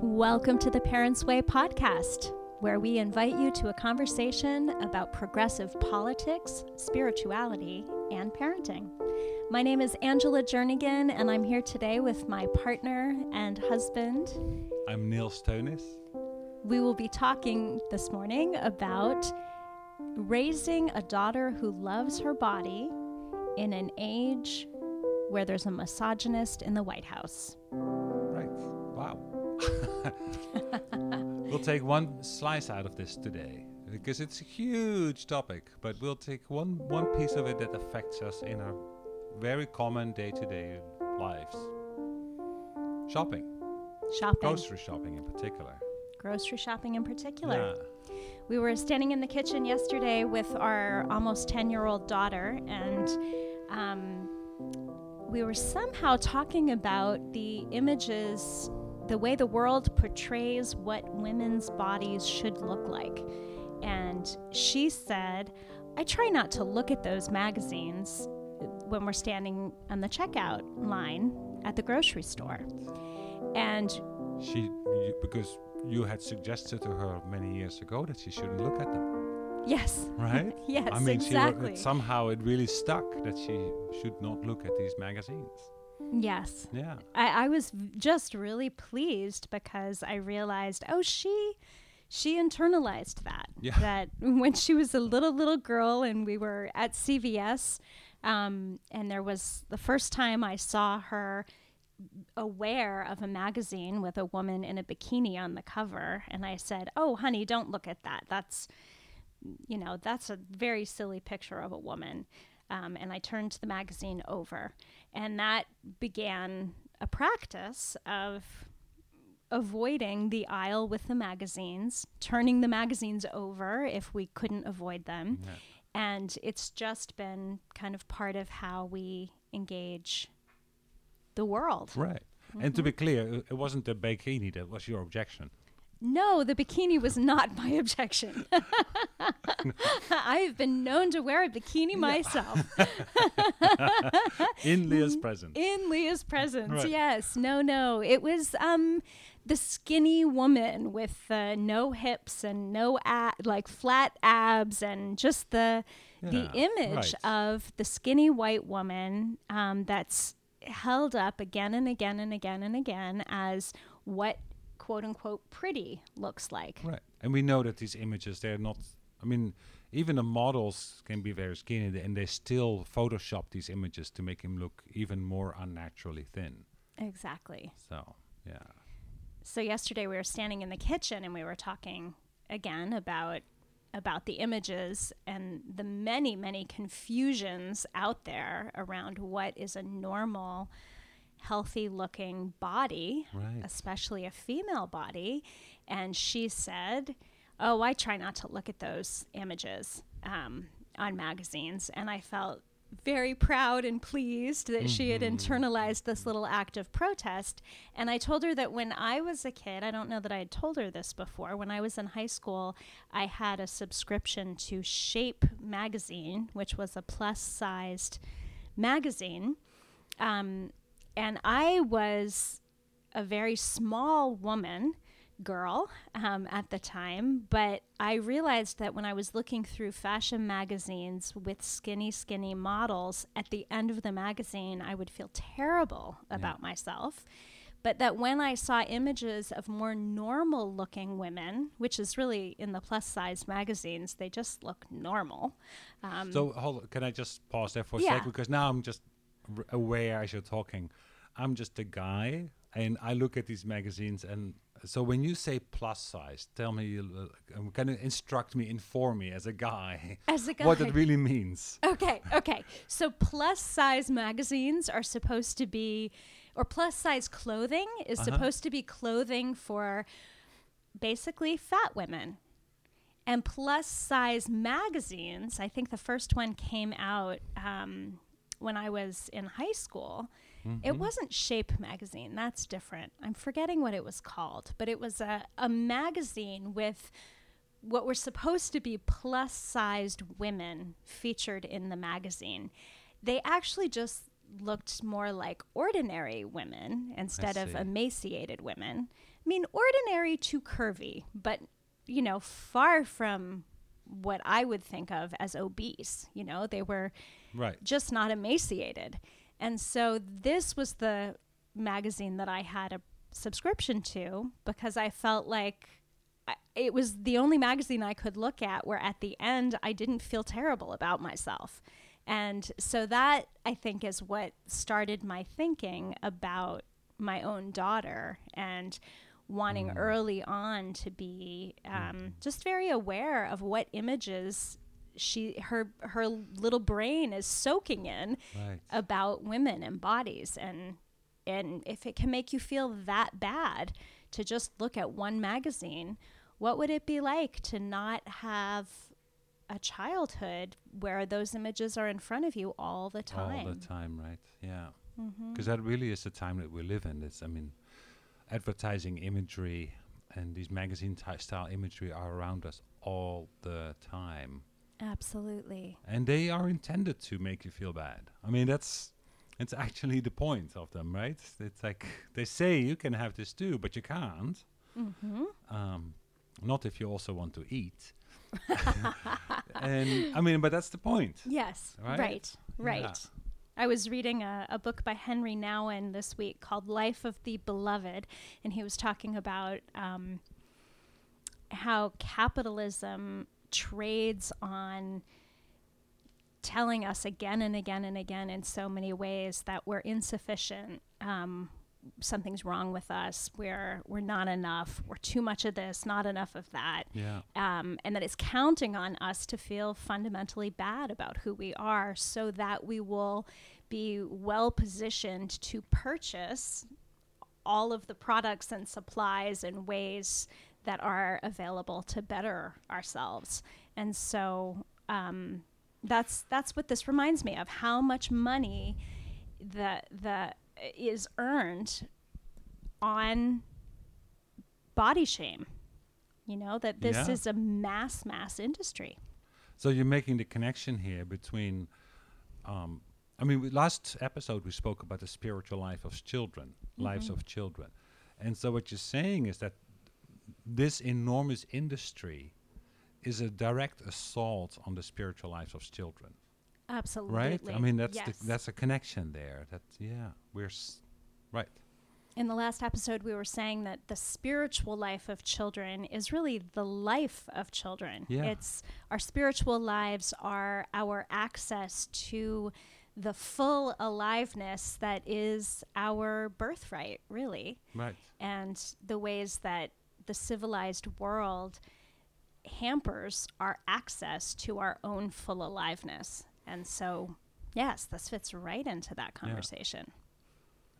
Welcome to the Parents Way podcast, where we invite you to a conversation about progressive politics, spirituality, and parenting. My name is Angela Jernigan, and I'm here today with my partner and husband. I'm Neil Stonis. We will be talking this morning about raising a daughter who loves her body in an age where there's a misogynist in the White House. We'll take one slice out of this today because it's a huge topic, but we'll take one one piece of it that affects us in our very common day-to-day lives. Shopping. Shopping. Grocery shopping in particular. Grocery shopping in particular. Yeah. We were standing in the kitchen yesterday with our almost 10 year old daughter, and um, we were somehow talking about the images, the way the world portrays what women's bodies should look like. And she said, I try not to look at those magazines when we're standing on the checkout line at the grocery store. And She because you had suggested to her many years ago that she shouldn't look at them, yes, right? yes, I mean, exactly. she, somehow it really stuck that she should not look at these magazines. Yes. Yeah. I, I was just really pleased because I realized, oh, she she internalized that. Yeah. That when she was a little little girl and we were at CVS, um, and there was the first time I saw her aware of a magazine with a woman in a bikini on the cover, and I said, "Oh, honey, don't look at that. That's you know, that's a very silly picture of a woman." Um, and I turned the magazine over, and that began a practice of avoiding the aisle with the magazines, turning the magazines over if we couldn't avoid them. Yeah. And it's just been kind of part of how we engage the world. Right. And to be clear, it wasn't the bikini that was your objection. No, the bikini was not my objection. I've been known to wear a bikini myself. In Leah's presence. in Leah's presence. Right. Yes. No, no. It was um the skinny woman with uh, no hips and no a- like flat abs and just the the image right. of the skinny white woman um, that's held up again and again and again and again as what quote unquote pretty looks like. Right. And we know that these images, they're not, I mean, even the models can be very skinny and they still Photoshop these images to make him look even more unnaturally thin. Exactly. So, yeah. so yesterday we were standing in the kitchen and we were talking again about about the images and the many many confusions out there around what is a normal healthy looking body Right. especially a female body and she said oh i try not to look at those images um, on magazines and i felt very proud and pleased that she had internalized this little act of protest. And I told her that when I was a kid, I don't know that I had told her this before, when I was in high school, I had a subscription to Shape magazine, which was a plus sized magazine. Um, and I was a very small woman girl um, at the time, but I realized that when I was looking through fashion magazines with skinny, skinny models, at the end of the magazine, I would feel terrible about myself. But that when I saw images of more normal looking women, which is really in the plus size magazines, they just look normal. Um, So, hold on, can I just pause there for a Yeah. second? Because now I'm just aware as you're talking. I'm just a guy and I look at these magazines and so when you say plus size, tell me, uh, kind of instruct me, inform me as a guy, As a what guy. it really means. Okay, okay. So plus size magazines are supposed to be, or plus size clothing is Uh-huh. supposed to be clothing for basically fat women. And plus size magazines, I think the first one came out um, when I was in high school. It mm-hmm. wasn't Shape magazine. That's different. I'm forgetting what it was called, but it was a, a magazine with what were supposed to be plus sized women featured in the magazine. They actually just looked more like ordinary women instead of emaciated women. I mean, ordinary to curvy, but you know, far from what I would think of as obese. You know, they were Right. just not emaciated. And so this was the magazine that I had a subscription to because I felt like I- it was the only magazine I could look at where at the end I didn't feel terrible about myself. And so that I think is what started my thinking about my own daughter and wanting early on to be um, just very aware of what images she her her little brain is soaking in Right. about women and bodies and and if it can make you feel that bad to just look at one magazine what would it be like to not have a childhood where those images are in front of you all the time All the time, right? Yeah. Mm-hmm. Because that really is the time that we live in. It's, I mean, advertising imagery and these magazine ty- style imagery are around us all the time. Absolutely And they are intended to make you feel bad. I mean, that's it's actually the point of them, right? It's like they say you can have this too, but you can't. hmm Um, not if you also want to eat. and I mean, but that's the point. yes Right? right right, Yeah. I was reading a, a book by Henri Nouwen this week called Life of the Beloved, and he was talking about um, how capitalism trades on telling us again and again and again in so many ways that we're insufficient. Um, something's wrong with us. We're we're not enough. We're too much of this, not enough of that Yeah. um, and that it's counting on us to feel fundamentally bad about who we are so that we will be well positioned to purchase all of the products and supplies and ways that are available to better ourselves. And so um, that's that's what this reminds me of how much money that that is earned on body shame. You know that this Yeah. is a mass mass industry. So you're making the connection here between, um, I mean, we, last episode we spoke about the spiritual life of children, lives of children, and so what you're saying is that this enormous industry is a direct assault on the spiritual lives of children, Absolutely. right? I mean, that's yes. the, that's a connection there. That yeah, we're s- right. In the last episode, we were saying that the spiritual life of children is really the life of children. Yeah. It's our spiritual lives are our access to the full aliveness that is our birthright, really, Right. and the ways that the civilized world hampers our access to our own full aliveness. And so, yes, this fits right into that conversation.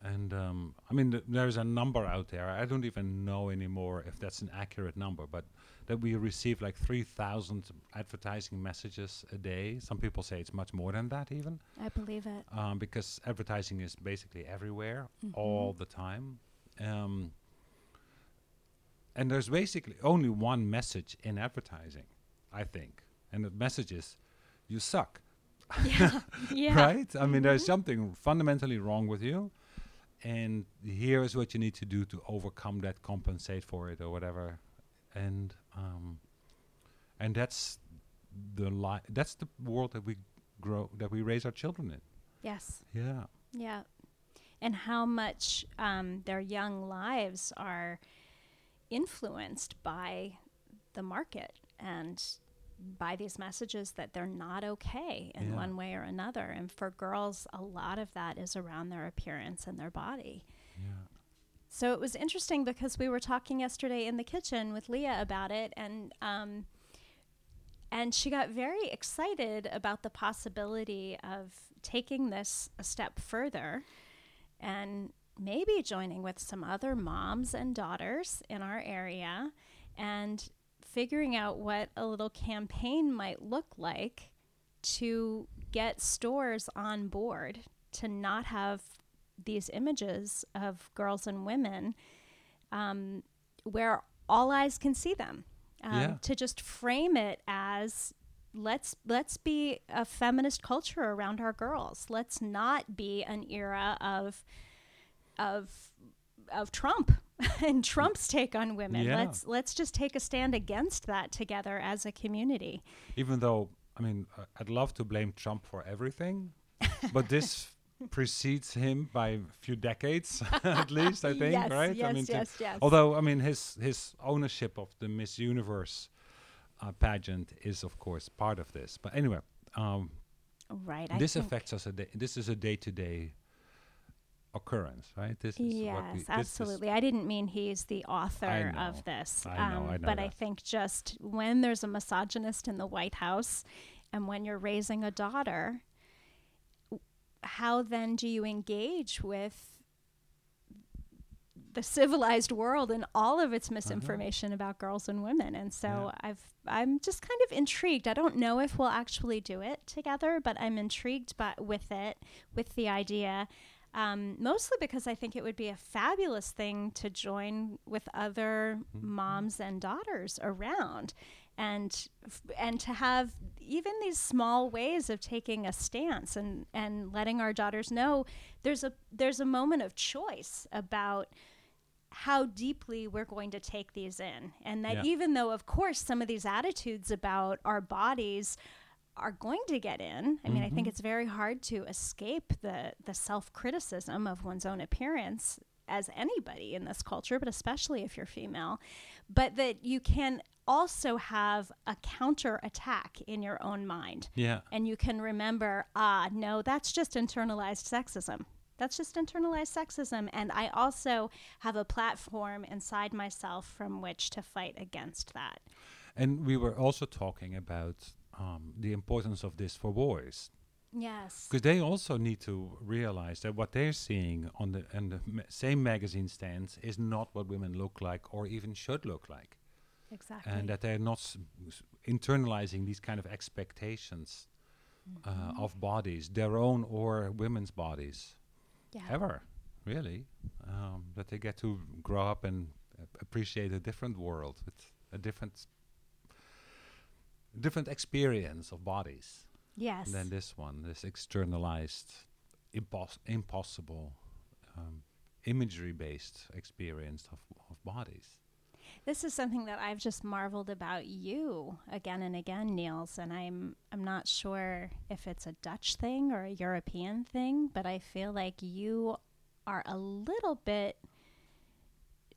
And um, I mean, th- there's a number out there. I don't even know anymore if that's an accurate number, but that we receive like 3,000 advertising messages a day. Some people say it's much more than that, even, I believe it. um, because advertising is basically everywhere all the time. Um, and there's basically only one message in advertising, I think. And the message is, you suck. yeah. yeah. right? I mean, there's something fundamentally wrong with you, and here is what you need to do to overcome that, compensate for it, or whatever, and um, and that's the li- that's the world that we grow, that we raise our children in. Yes. Yeah, Yeah. And how much um, their young lives are influenced by the market and by these messages that they're not okay in Yeah. one way or another. And for girls, a lot of that is around their appearance and their body. yeah, So it was interesting because we were talking yesterday in the kitchen with Leah about it, and um, and she got very excited about the possibility of taking this a step further, and maybe joining with some other moms and daughters in our area, and figuring out what a little campaign might look like to get stores on board to not have these images of girls and women um, where all eyes can see them. Um, Yeah. To just frame it as let's let's be a feminist culture around our girls. Let's not be an era of of of Trump and Trump's take on women. Yeah. Let's let's just take a stand against that together as a community. Even though, I mean, uh, I'd love to blame Trump for everything, but this precedes him by a few decades at least, I think, yes, right? Yes, I mean, yes, yes. Although, I mean, his his ownership of the Miss Universe uh, pageant is, of course, part of this. But anyway, um, right. This affects us. A day, this is a day-to-day occurrence, right? This is what we. Yes, this is- absolutely. I didn't mean he's the author know. of this. I know, um, I know but I think just when there's a misogynist in the White House and when you're raising a daughter, how then do you engage with the civilized world and all of its mm-hmm. misinformation about girls and women? And so Yeah. I've I'm just kind of intrigued. I don't know if we'll actually do it together, but I'm intrigued by with it, with the idea um, mostly because I think it would be a fabulous thing to join with other moms and daughters around, and f- and to have even these small ways of taking a stance and and letting our daughters know there's a there's a moment of choice about how deeply we're going to take these in and that Yeah. even though of course some of these attitudes about our bodies are going to get in. I mean, I think it's very hard to escape the the self-criticism of one's own appearance as anybody in this culture, but especially if you're female. But that you can also have a counter attack in your own mind. Yeah. And you can remember, ah, no, that's just internalized sexism. That's just internalized sexism. And I also have a platform inside myself from which to fight against that. And we were also talking about um, the importance of this for boys. Yes. because they also need to realize that what they're seeing on the and the ma- same magazine stands is not what women look like or even should look like, Exactly. and that they're not s- s- internalizing these kind of expectations uh, of bodies, their own or women's bodies, yeah. ever really. Um, that they get to grow up and uh, appreciate a different world with a different different experience of bodies Yes. than this one, this externalized, impos- impossible, um, imagery-based experience of, of bodies. This is something that I've just marveled about you again and again, Niels, and I'm I'm not sure if it's a Dutch thing or a European thing, but I feel like you are a little bit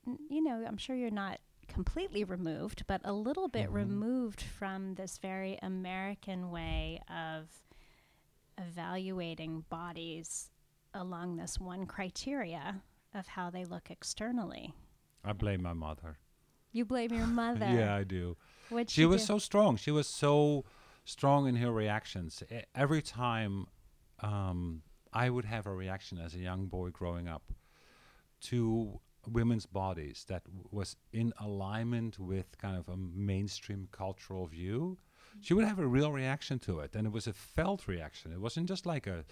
n- you know, I'm sure you're not completely removed, but a little bit Mhm. removed from this very American way of evaluating bodies along this one criteria of how they look externally. I blame my mother. You blame your mother. Yeah, I do. What'd She was do? so strong. She was so strong in her reactions. E- every time um, I would have a reaction as a young boy growing up to women's bodies that w- was in alignment with kind of a mainstream cultural view, she would have a real reaction to it, and it was a felt reaction. It wasn't just like a.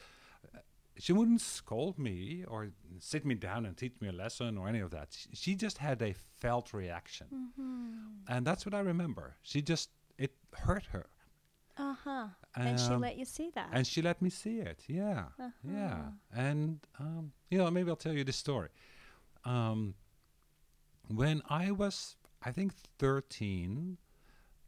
She wouldn't scold me or sit me down and teach me a lesson or any of that. Sh- She just had a felt reaction. And that's what I remember. She just, it hurt her. Uh huh. And she Um, let you see that. And she let me see it. Yeah. Yeah. Uh-huh. And, um, you know, maybe I'll tell you this story. Um, when I was, I think, 13,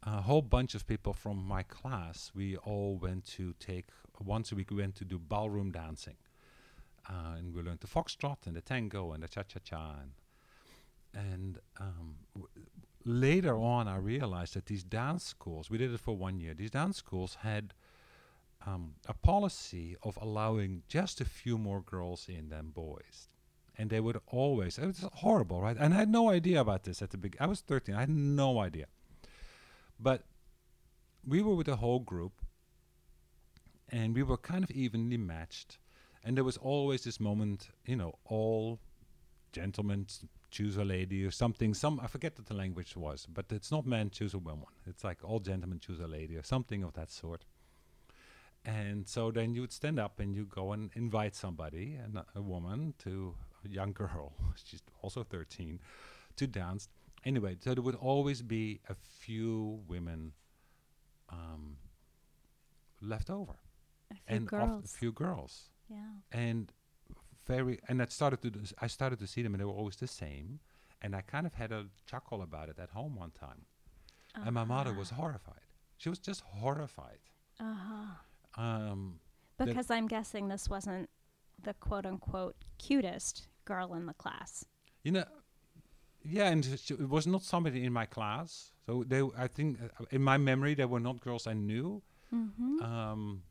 a whole bunch of people from my class, we all went to take, once a week, we went to do ballroom dancing. Uh, and we learned the foxtrot and the tango and the cha-cha-cha. And, and um, w- later on, I realized that these dance schools, we did it for one year, these dance schools had um, a policy of allowing just a few more girls in than boys. And they would always, it was horrible, right? And I had no idea about this at the beginning. I was 13, I had no idea. But we were with a whole group, and we were kind of evenly matched. And there was always this moment, you know, all gentlemen choose a lady or something. Some I forget what the language was, but it's not men choose a woman. It's like all gentlemen choose a lady or something of that sort. And so then you would stand up and you go and invite somebody, and a, woman to young girl, she's also 13, to dance. Anyway, so there would always be a few women um, left over, A few and girls. a few girls, yeah. and very. And I started to. do I started to see them, and they were always the same. And I kind of had a chuckle about it at home one time, and my mother was horrified. She was just horrified. Uh huh. Um, Because I'm guessing this wasn't the quote unquote cutest girl in the class. You know, yeah, and it was not somebody in my class. So they, I think, uh, in my memory, they were not girls I knew. Mm-hmm. Um,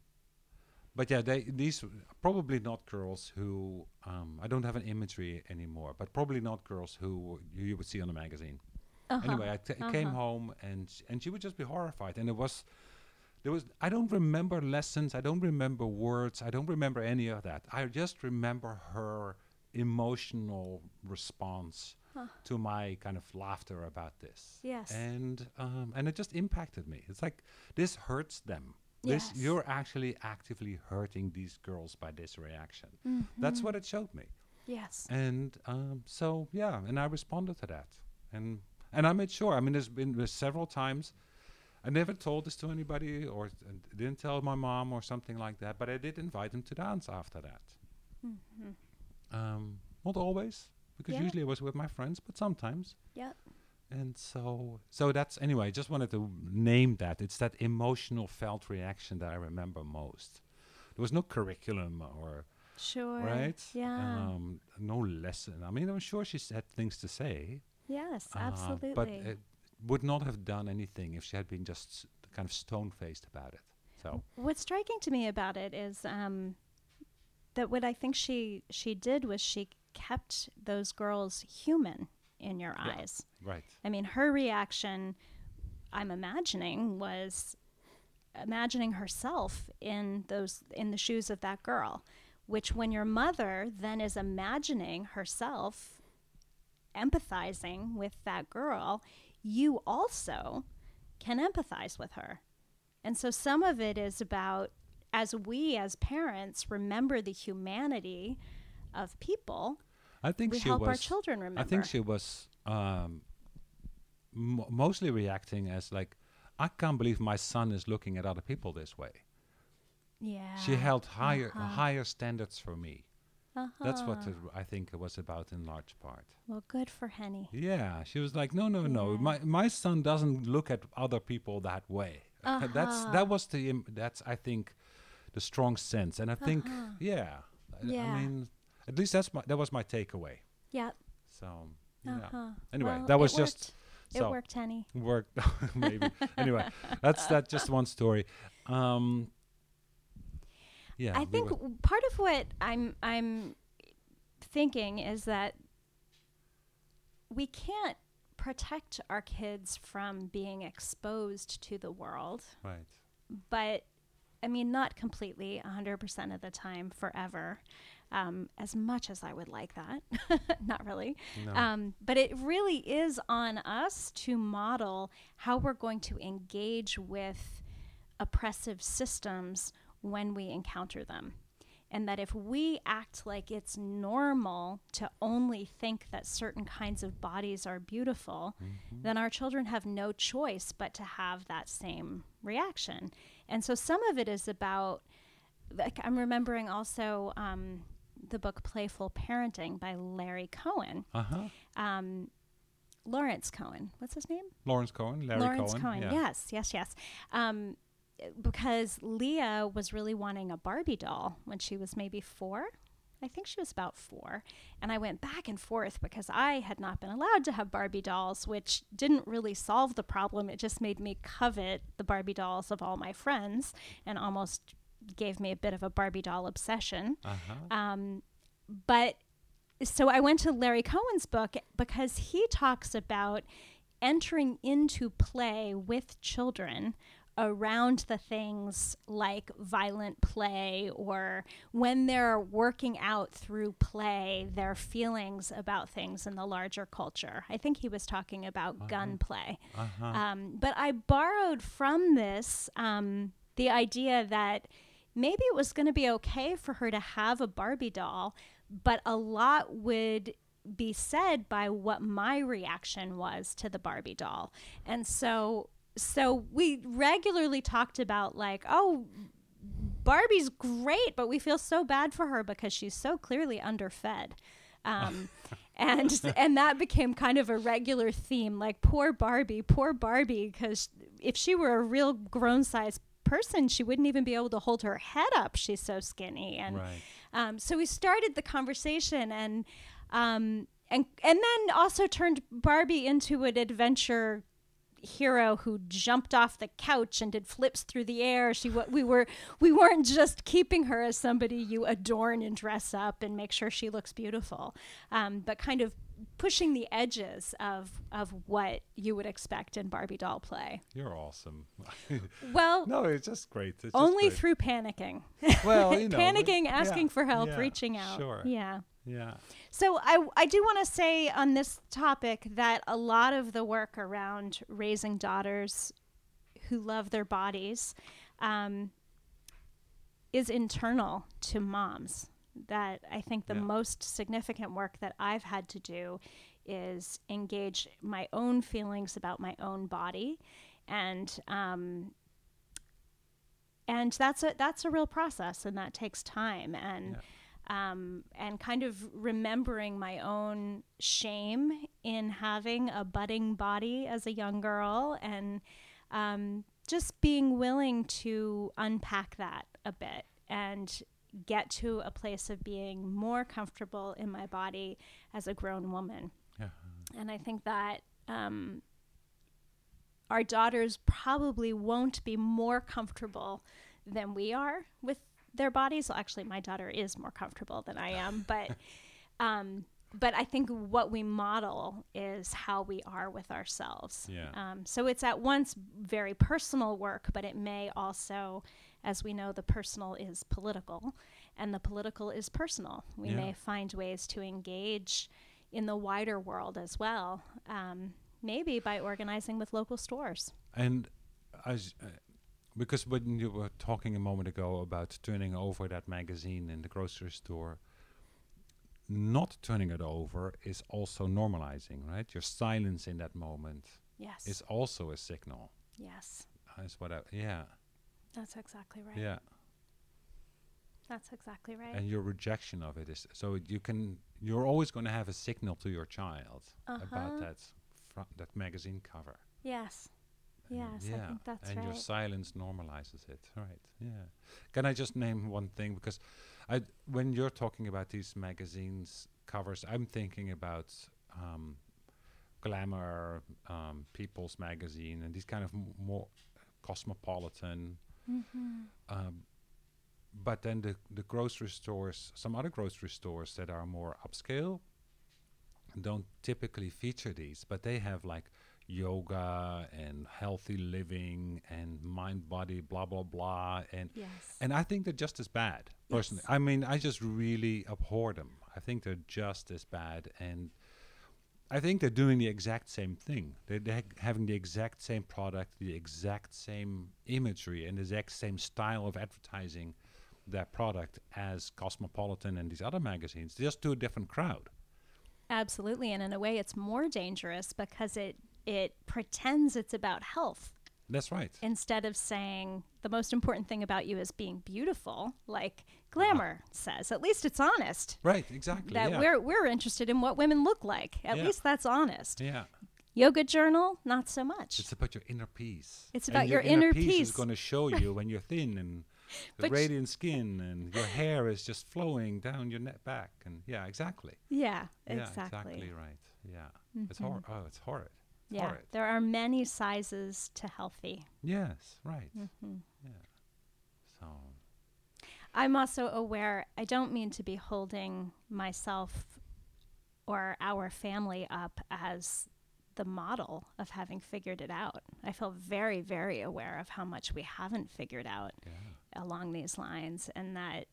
but yeah, they these probably not girls who um, I don't have an imagery anymore, but probably not girls who you, you would see on a magazine. Uh-huh. Anyway, I t- came uh-huh. home and sh- and she would just be horrified, and it was. There was I don't remember lessons, I don't remember words, I don't remember any of that. I just remember her emotional response Huh. to my kind of laughter about this. Yes. And um, and it just impacted me. It's like this hurts them. This Yes. you're actually actively hurting these girls by this reaction. That's Mhm. what it showed me. Yes. And um, so yeah, and I responded to that, and and I made sure. I mean, there's been there's several times. I never told this to anybody, or didn't tell my mom or something like that. But I did invite them to dance after that. Mm-hmm. Um, not always, because Yeah. usually I was with my friends, but sometimes. Yeah. And so, so that's anyway. I just wanted to name that. It's that emotional felt reaction that I remember most. There was no curriculum or Sure. right? Yeah. Um, no lesson. I mean, I'm sure she had things to say. yes. uh, Absolutely. but it would not have done anything if she had been just kind of stone faced about it. So, What's striking to me about it is um, that what I think she she did was she kept those girls human in your Yeah. eyes. right. I mean, her reaction, I'm imagining, was imagining herself in those in the shoes of that girl, which when your mother then is imagining herself empathizing with that girl, you also can empathize with her. And so some of it is about as we as parents remember the humanity of people, I think we she help was. our children remember. I think she was um, mo mostly reacting as like, I can't believe my son is looking at other people this way. yeah. She held higher uh-huh. higher standards for me. That's what Uh-huh. it, I think it was about in large part. Well, good for Henny. Yeah, she was like, no, no, no. My my son doesn't look at other people that way. that's Uh-huh. that was the im- that's I think the strong sense, and I think Uh-huh. yeah, I- I mean, at least that's my that was my takeaway. Yeah. So yeah, Uh-huh. Anyway, Well, that was just worked. It worked, Henny. worked maybe. anyway, that's that just one story. Um, yeah, I think w- part of what I'm I'm thinking is that we can't protect our kids from being exposed to the world, right. but I mean not completely 100% of the time forever. Um, as much as I would like that, not really. No. Um, but it really is on us to model how we're going to engage with oppressive systems when we encounter them. And that if we act like it's normal to only think that certain kinds of bodies are beautiful, Mm-hmm. then our children have no choice but to have that same reaction. And so some of it is about, like, I'm remembering also um, the book Playful Parenting by Larry Cohen. Uh huh. Um, Lawrence Cohen. What's his name? Lawrence Cohen, Larry Lawrence Cohen. yeah. Yes, yes, yes. Um, because Leah was really wanting a Barbie doll when she was maybe four. I think she was about four. And I went back and forth because I had not been allowed to have Barbie dolls, which didn't really solve the problem. It just made me covet the Barbie dolls of all my friends and almost gave me a bit of a Barbie doll obsession. Uh huh. Um, but so I went to Larry Cohen's book because he talks about entering into play with children around the things like violent play or when they're working out through play their feelings about things in the larger culture. I think he was talking about gunplay. Uh huh. Um, but I borrowed from this um, the idea that maybe it was going to be okay for her to have a Barbie doll, but a lot would be said by what my reaction was to the Barbie doll. And so so we regularly talked about like, oh, Barbie's great, but we feel so bad for her because she's so clearly underfed. Um, and and that became kind of a regular theme like poor Barbie, poor Barbie because if she were a real grown size person, she wouldn't even be able to hold her head up. She's so skinny. And Right. um, so we started the conversation and um, and and then also turned Barbie into an adventure hero who jumped off the couch and did flips through the air. She we were we weren't just keeping her as somebody you adorn and dress up and make sure she looks beautiful, um, but kind of pushing the edges of of what you would expect in Barbie doll play. You're awesome. Well, no, it's just great. It's just only great. through panicking. Well, you know, panicking, asking yeah, for help, yeah, reaching out. Sure. Yeah. Yeah. So I, I do want to say on this topic that a lot of the work around raising daughters who love their bodies um, is internal to moms. That I think the Yeah. most significant work that I've had to do is engage my own feelings about my own body, and um, and that's a that's a real process, and that takes time and um, and kind of remembering my own shame in having a budding body as a young girl and um, just being willing to unpack that a bit and get to a place of being more comfortable in my body as a grown woman. Yeah. And I think that um, our daughters probably won't be more comfortable than we are with their bodies. Well, actually, my daughter is more comfortable than I am, but um, but I think what we model is how we are with ourselves. Yeah. Um, so it's at once very personal work, but it may also, as we know, the personal is political, and the political is personal. We Yeah. may find ways to engage in the wider world as well. Um, maybe by organizing with local stores. And as uh, because when you were talking a moment ago about turning over that magazine in the grocery store, not turning it over is also normalizing, right? Your silence in that moment Yes. is also a signal. yes. Is what I, yeah, That's exactly right. yeah. That's exactly right. And your rejection of it is so you can you're always going to have a signal to your child Uh-huh. about that fr- that magazine cover. yes. Yes, I think that's and your silence normalizes it. Right. Yeah. Can I just name one thing because I when you're talking about these magazines covers, I'm thinking about um, Glamour, um, People's Magazine, and these kind of m- more cosmopolitan. Mm-hmm. Um, but then the the grocery stores, some other grocery stores that are more upscale, don't typically feature these, but they have like yoga and healthy living and mind body blah blah blah and Yes. and I think they're just as bad personally. Yes. I mean, I just really abhor them. I think they're just as bad and I think they're doing the exact same thing. They're, they're having the exact same product, the exact same imagery, and the exact same style of advertising their product as Cosmopolitan and these other magazines, just to a different crowd. Absolutely, and in a way, it's more dangerous because it it pretends it's about health That's right. instead of saying the most important thing about you is being beautiful, like Glamour ah. says. At least it's honest. Right, exactly. That yeah. we're we're interested in what women look like. At Yeah. least that's honest. yeah. Yoga journal, not so much. It's about your inner peace. It's about your inner peace. peace. is going to show you when you're thin and the But radiant skin and your hair is just flowing down your neck back and yeah, exactly. yeah, Yeah, exactly. exactly right. Yeah. Mm-hmm. It's hor- oh, it's horrid. Yeah, there are many sizes to healthy. Yes, right. Mm-hmm. Yeah. So I'm also aware, I don't mean to be holding myself or our family up as the model of having figured it out. I feel very, very aware of how much we haven't figured out yeah. along these lines and that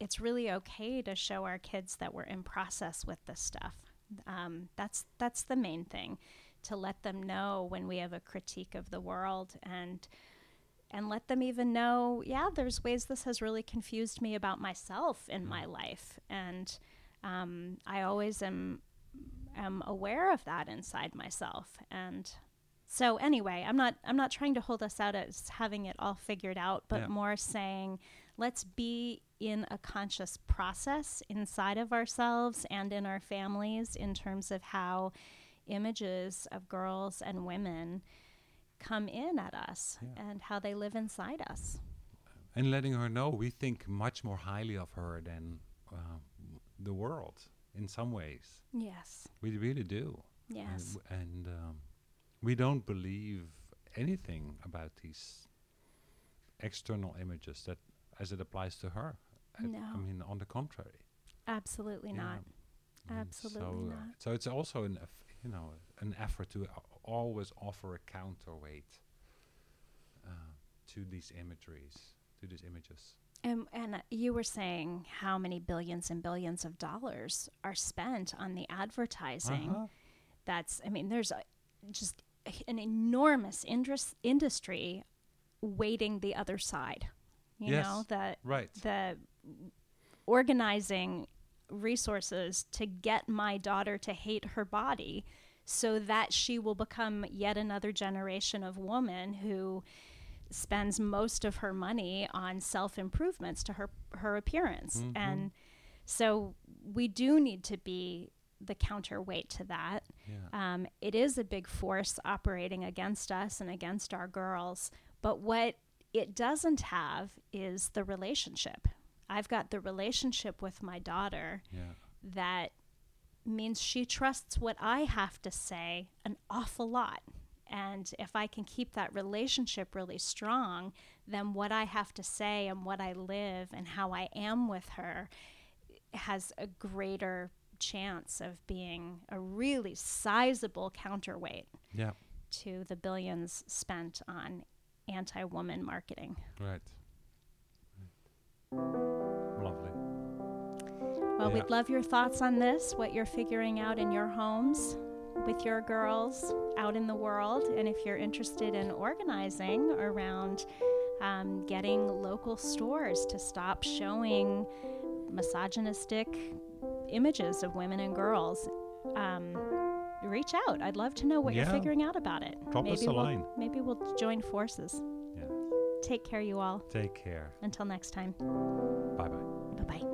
it's really okay to show our kids that we're in process with this stuff. Um, that's that's the main thing to let them know when we have a critique of the world and and let them even know yeah there's ways this has really confused me about myself in my life. And um, I always am am aware of that inside myself. And so anyway i'm not i'm not trying to hold us out as having it all figured out but Yeah. more saying let's be in a conscious process inside of ourselves and in our families in terms of how images of girls and women come in at us Yeah. and how they live inside us. and letting her know we think much more highly of her than uh, the world in some ways. Yes. We really do. And Yes. w- And, um, we don't believe anything about these external images that as it applies to her. I- I mean, on the contrary. Absolutely Yeah. not. Absolutely so, uh, not. So it's also an, you know, an effort to always offer a counterweight uh, to these imageries, to these images. And, and uh, you were saying how many billions and billions of dollars are spent on the advertising. Uh-huh. That's, I mean, there's a, just an enormous indus- industry waiting the other side. You Yes. know, the, Right. the organizing resources to get my daughter to hate her body so that she will become yet another generation of woman who spends most of her money on self improvements to her her appearance Mhm. and so we do need to be the counterweight to that Yeah. um, it is a big force operating against us and against our girls. But what it doesn't have is the relationship. I've got the relationship with my daughter Yeah. that means she trusts what I have to say an awful lot. And if I can keep that relationship really strong, then what I have to say and what I live and how I am with her has a greater chance of being a really sizable counterweight Yeah. to the billions spent on anti woman marketing. Right. Right. Well, Yeah. we'd love your thoughts on this, what you're figuring out in your homes with your girls out in the world. And if you're interested in organizing around um, getting local stores to stop showing misogynistic images of women and girls, um, reach out. I'd love to know what Yeah. you're figuring out about it. Drop maybe us a we'll, line. Maybe we'll join forces. Yeah. Take care, you all. Take care. Until next time. Bye bye. Bye bye.